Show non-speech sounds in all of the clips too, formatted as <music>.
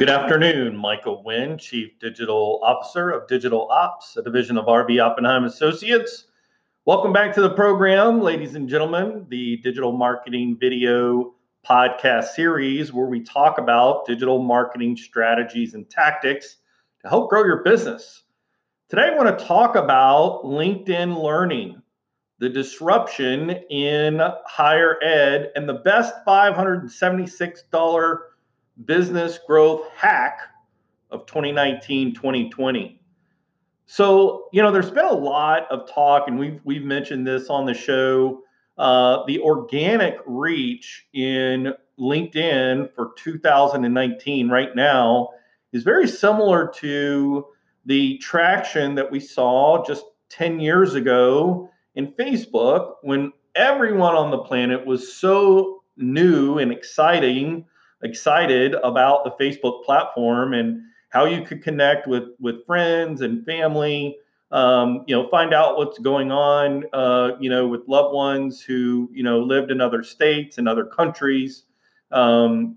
Good afternoon, Michael Wynn, Chief Digital Officer of Digital Ops, a division of RB Oppenheim Associates. Welcome back to the program, ladies and gentlemen, the digital marketing video podcast series where we talk about digital marketing strategies and tactics to help grow your business. Today, I want to talk about LinkedIn Learning, the disruption in higher ed, and the best $576 business growth hack of 2019 2020. So, you know, there's been a lot of talk, and we've, we've mentioned this on the show. Uh, the organic reach in LinkedIn for 2019 right now is very similar to the traction that we saw just 10 years ago in Facebook when everyone on the planet was so new and exciting excited about the Facebook platform and how you could connect with with friends and family. Um, you know, find out what's going on. Uh, you know, with loved ones who you know lived in other states and other countries, um,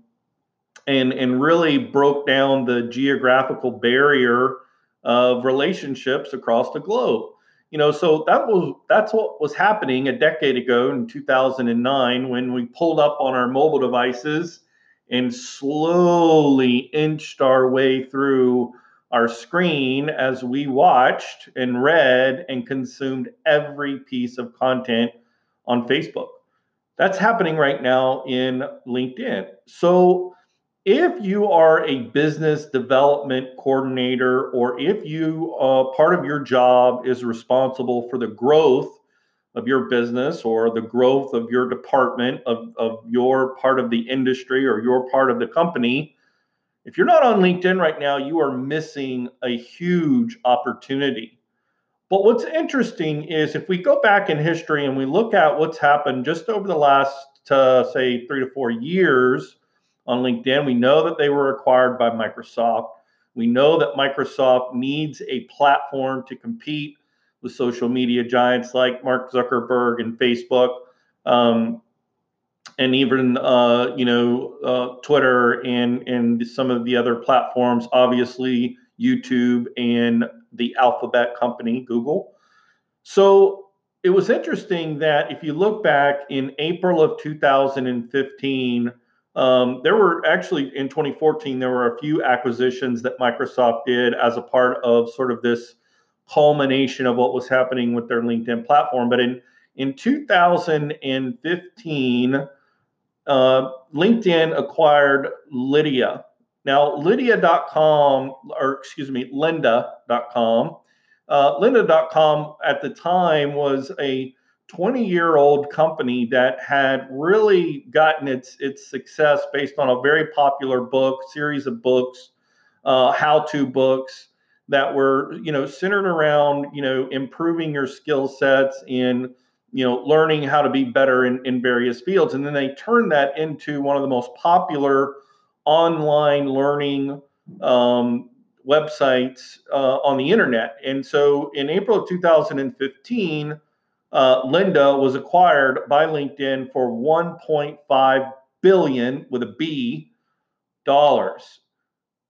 and and really broke down the geographical barrier of relationships across the globe. You know, so that was that's what was happening a decade ago in 2009 when we pulled up on our mobile devices and slowly inched our way through our screen as we watched and read and consumed every piece of content on Facebook. That's happening right now in LinkedIn. So, if you are a business development coordinator or if you uh, part of your job is responsible for the growth of your business or the growth of your department of, of your part of the industry or your part of the company if you're not on linkedin right now you are missing a huge opportunity. But what's interesting is if we go back in history and we look at what's happened just over the last uh, say three to four years on linkedin we know that they were acquired by microsoft. We know that microsoft needs a platform to compete with social media giants like Mark Zuckerberg and Facebook, um, and even uh, you know uh, Twitter and and some of the other platforms. Obviously, YouTube and the Alphabet company, Google. So it was interesting that if you look back in April of 2015. Um, there were actually in 2014 there were a few acquisitions that Microsoft did as a part of sort of this culmination of what was happening with their LinkedIn platform. But in in 2015, uh, LinkedIn acquired Lydia. Now, Lydia.com, or excuse me, Lynda.com. Uh, Lynda.com at the time was a 20 year old company that had really gotten its its success based on a very popular book, series of books, uh, how to books that were you know centered around you know improving your skill sets in you know learning how to be better in, in various fields. And then they turned that into one of the most popular online learning um, websites uh, on the internet. And so in april of 2015 uh, Lynda was acquired by linkedin for 1.5 billion with a b dollars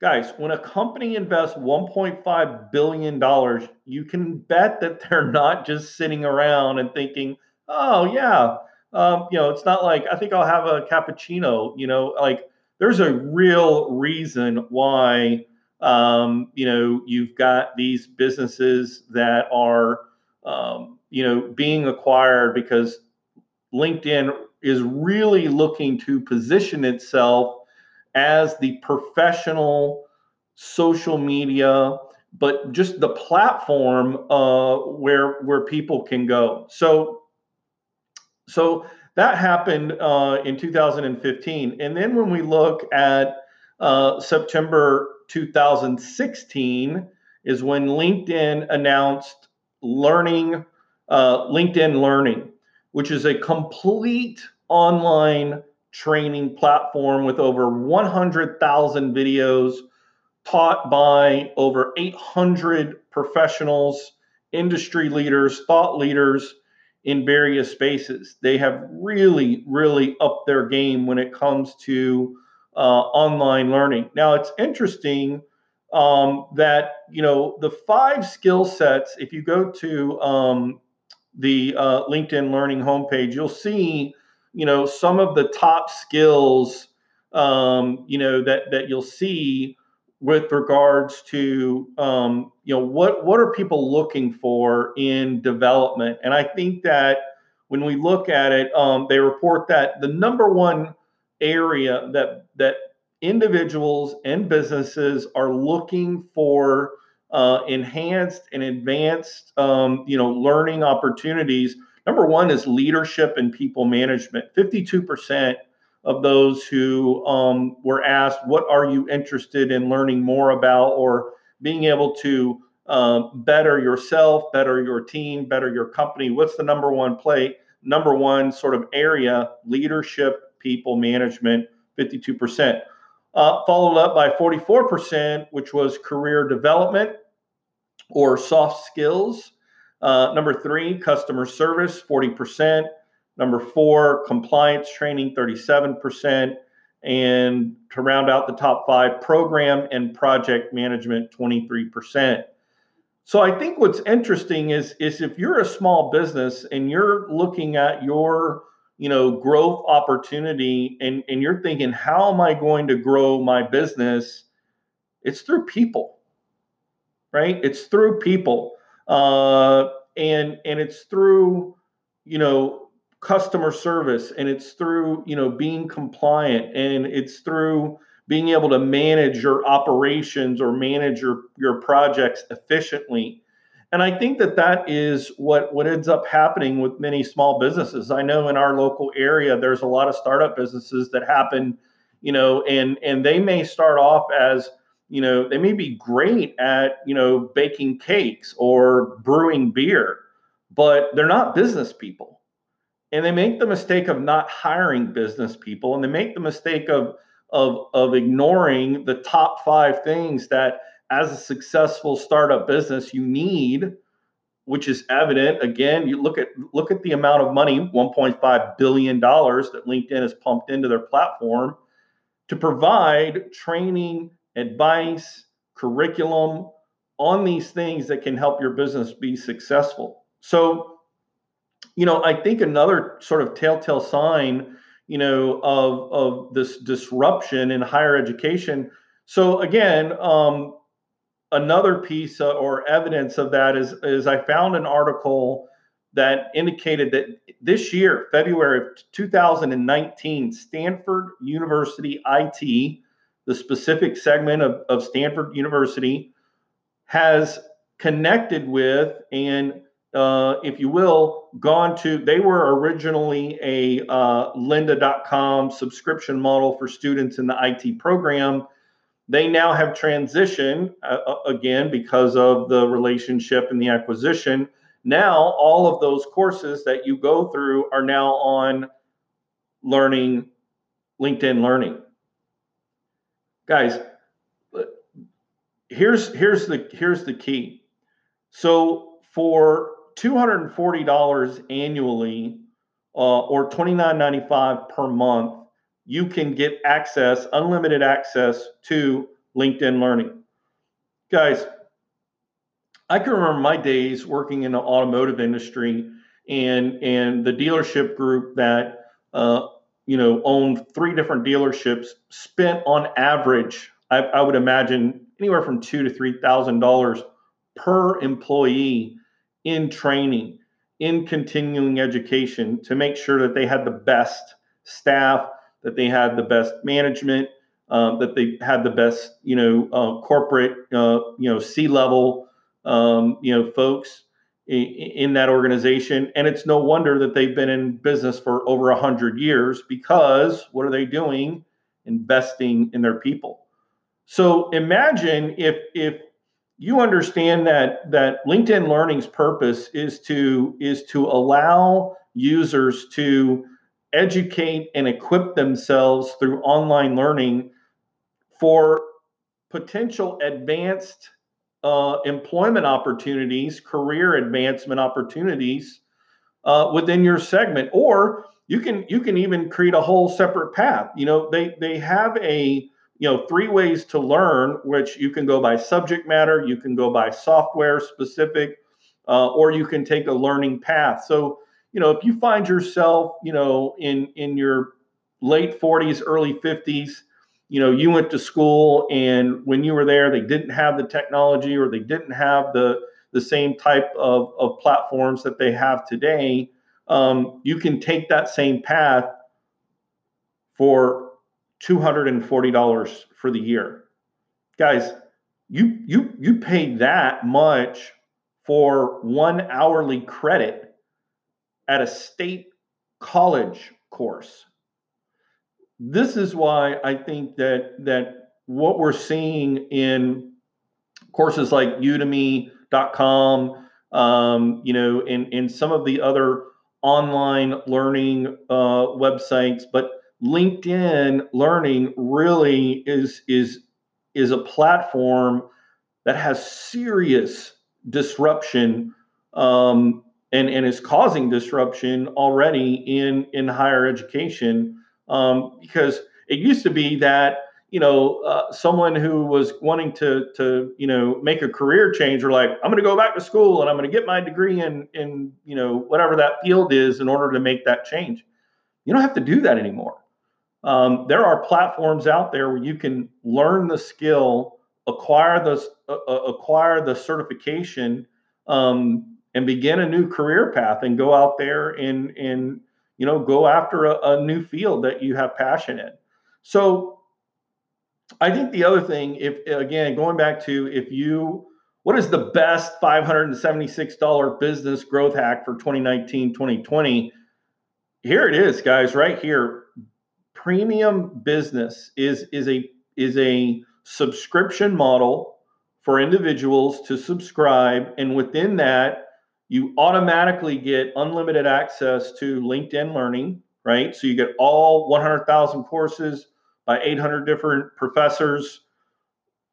Guys, when a company invests $1.5 billion, you can bet that <laughs> they're not just sitting around and thinking, oh, yeah, um, you know, it's not like I think I'll have a cappuccino, you know, like there's a real reason why, um, you know, you've got these businesses that are, um, you know, being acquired because LinkedIn is really looking to position itself as the professional social media, but just the platform uh, where where people can go. So, so that happened uh, in 2015, and then when we look at uh, September 2016, is when LinkedIn announced Learning, uh, LinkedIn Learning, which is a complete online training platform with over 100,000 videos taught by over 800 professionals, industry leaders, thought leaders in various spaces. They have really, really upped their game when it comes to uh, online learning. Now, it's interesting um, that you know the five skill sets. If you go to um, the uh, LinkedIn Learning homepage, you'll see you know some of the top skills um, you know that that you'll see with regards to um, you know what what are people looking for in development? And i think that when we look at it um, they report that the number one area that that individuals and businesses are looking for uh, enhanced and advanced um, you know learning opportunities number one is leadership and people management 52% of those who um, were asked, What are you interested in learning more about or being able to uh, better yourself, better your team, better your company? What's the number one play? Number one sort of area leadership, people management, 52%. Uh, followed up by 44%, which was career development or soft skills. Uh, number three, customer service, 40%. Number four, compliance training, 37%. And to round out the top five, program and project management, 23%. So I think what's interesting is, is if you're a small business and you're looking at your you know growth opportunity and, and you're thinking, how am I going to grow my business? It's through people, right? It's through people. Uh, and and it's through you know customer service and it's through you know being compliant and it's through being able to manage your operations or manage your your projects efficiently. And i think that that is what what ends up happening with many small businesses. I know in our local area there's a lot of startup businesses that happen you know and and they may start off as you know they may be great at you know baking cakes or brewing beer but they're not business people. And they make the mistake of not hiring business people and they make the mistake of of of ignoring the top five things that as a successful startup business you need which is evident. Again you look at look at the amount of money 1.5 billion dollars that linkedin has pumped into their platform to provide training advice curriculum on these things that can help your business be successful so you know, I think another sort of telltale sign, you know, of of this disruption in higher education. So again, um, another piece uh, or evidence of that is is I found an article that indicated that this year, February of 2019, Stanford University IT, the specific segment of, of Stanford University, has connected with and uh, if you will, gone to, they were originally a uh, lynda.com subscription model for students in the IT program. They now have transitioned, uh, uh, again, because of the relationship and the acquisition. Now, all of those courses that you go through are now on learning, LinkedIn Learning. Guys, here's here's the here's the key. So for $240 annually uh, or $29.95 per month, you can get access, unlimited access to LinkedIn Learning. Guys, I can remember my days working in the automotive industry and and the dealership group that uh, you know owned three different dealerships spent on average, I, I would imagine anywhere from two to three thousand dollars per employee in training, in continuing education to make sure that they had the best staff, that they had the best management, uh, that they had the best, you know, uh, corporate, uh, you know, C level, um, you know, folks in, that organization. And it's no wonder that they've been in business for over a hundred years because what are they doing? Investing in their people. So imagine if if you understand that that LinkedIn Learning's purpose is to is to allow users to educate and equip themselves through online learning for potential advanced uh, employment opportunities, career advancement opportunities uh, within your segment, or you can you can even create a whole separate path. You know, they they have a you know three ways to learn, which you can go by subject matter, you can go by software specific, uh, or you can take a learning path. So you know, if you find yourself, you know, in in your late 40s, early 50s, you know, you went to school and when you were there, they didn't have the technology or they didn't have the the same type of, of platforms that they have today. Um, you can take that same path for $240 for the year. Guys, you you you pay that much for one hourly credit at a state college course. This is why I think that that what we're seeing in courses like udemy.com um, you know in in some of the other online learning uh, websites but linkedin learning really is is is a platform that has serious disruption um, and, and is causing disruption already in, in higher education um, because it used to be that you know uh, someone who was wanting to to you know make a career change or like i'm going to go back to school and i'm going to get my degree in in you know whatever that field is in order to make that change. You don't have to do that anymore. Um, there are platforms out there where you can learn the skill acquire the uh, uh acquire the certification um, and begin a new career path and go out there and and you know go after a, a new field that you have passion in. So i think the other thing if again going back to if you what is the best $576 business growth hack for 2019 2020 here it is guys right here. Premium business is is a is a subscription model for individuals to subscribe and within that you automatically get unlimited access to LinkedIn Learning, right? So you get all 100,000 courses by 800 different professors,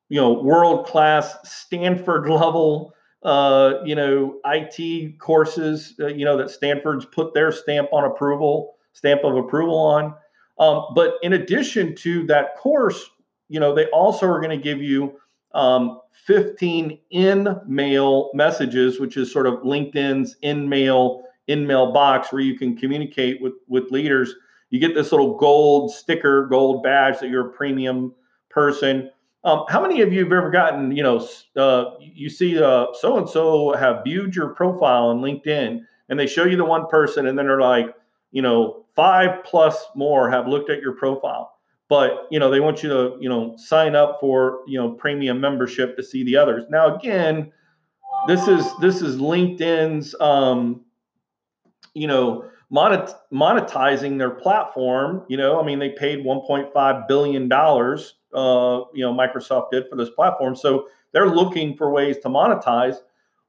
you know, world class Stanford level, uh, you know, IT courses, uh, you know, that Stanford's put their stamp on approval, stamp of approval on. Um, but in addition to that course, you know, they also are going to give you um, 15 in mail messages, which is sort of LinkedIn's in mail in mail box where you can communicate with with leaders. You get this little gold sticker, gold badge that you're a premium person. Um, how many of you have ever gotten, you know, uh, you see so and so have viewed your profile on LinkedIn and they show you the one person and then they're like, you know, five plus more have looked at your profile but you know they want you to you know sign up for you know premium membership to see the others. Now again this is this is linkedin's um you know monet, monetizing their platform you know i mean they paid 1.5 billion dollars uh you know microsoft did for this platform. So they're looking for ways to monetize.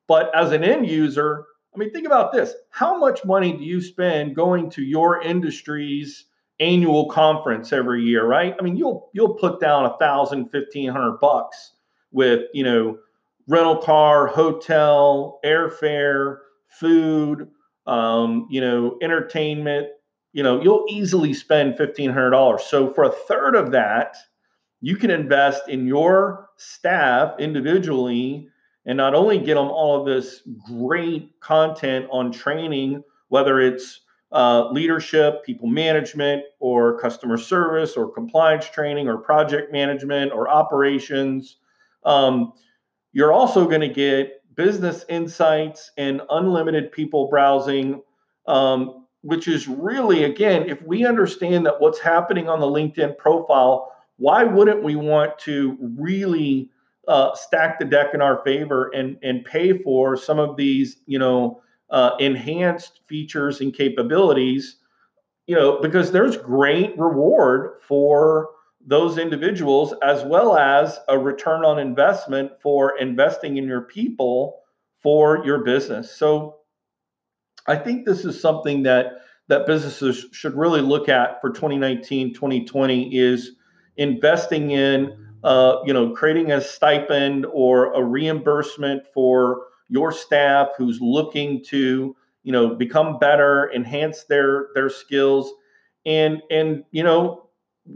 But as an end user i mean think about this. How much money do you spend going to your industry's annual conference every year, right? I mean, you'll you'll put down a thousand, fifteen hundred bucks with you know rental car, hotel, airfare, food, um, you know, entertainment. You know, you'll easily spend fifteen hundred dollars. So for a third of that, you can invest in your staff individually and not only get them all of this great content on training, whether it's uh, leadership, people management, or customer service, or compliance training, or project management, or operations. Um, you're also going to get business insights and unlimited people browsing, um, which is really, again, if we understand that what's happening on the LinkedIn profile, why wouldn't we want to really uh, stack the deck in our favor and and pay for some of these, you know, uh, enhanced features and capabilities, you know, because there's great reward for those individuals as well as a return on investment for investing in your people for your business. So I think this is something that that businesses should really look at for 2019, 2020 is investing in uh, you know, creating a stipend or a reimbursement for your staff who's looking to you know become better, enhance their their skills, and and you know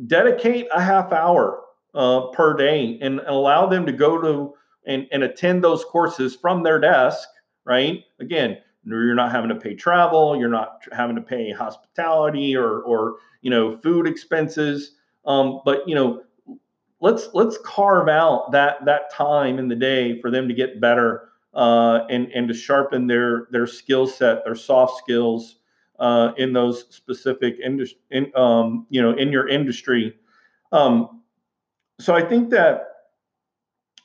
dedicate a half hour uh, per day and allow them to go to and, and attend those courses from their desk. Right? Again, you're not having to pay travel, you're not having to pay hospitality or or you know food expenses. Um, but you know let's let's carve out that that time in the day for them to get better uh, and and to sharpen their their skill set, their soft skills uh, in those specific industry, in, um, you know, in your industry. Um, so I think that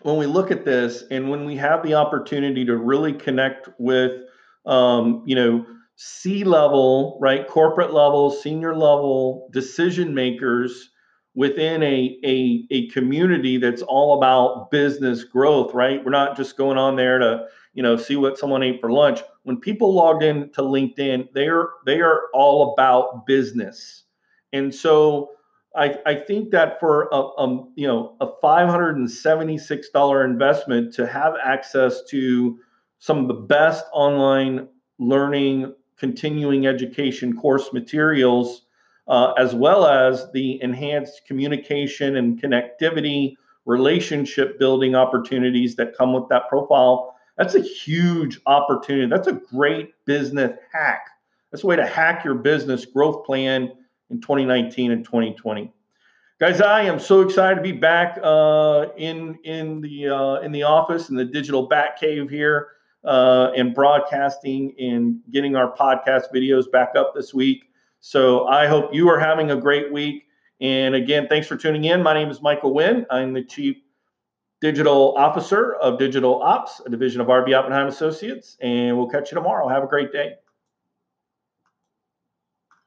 when we look at this and when we have the opportunity to really connect with, um, you know, C level, right, corporate level, senior level decision makers within a, a, a community that's all about business growth, right? We're not just going on there to, you know, see what someone ate for lunch. When people log in to LinkedIn, they are they are all about business. And so I, I think that for a, a you know a $576 investment to have access to some of the best online learning continuing education course materials uh, as well as the enhanced communication and connectivity, relationship building opportunities that come with that profile. That's a huge opportunity. That's a great business hack. That's a way to hack your business growth plan in 2019 and 2020. Guys, I am so excited to be back uh, in in the uh, in the office in the digital bat cave here uh, and broadcasting and getting our podcast videos back up this week. So I hope you are having a great week. And again, thanks for tuning in. My name is Michael Wynn. I'm the Chief Digital Officer of Digital Ops, a division of RB Oppenheim Associates. And we'll catch you tomorrow. Have a great day.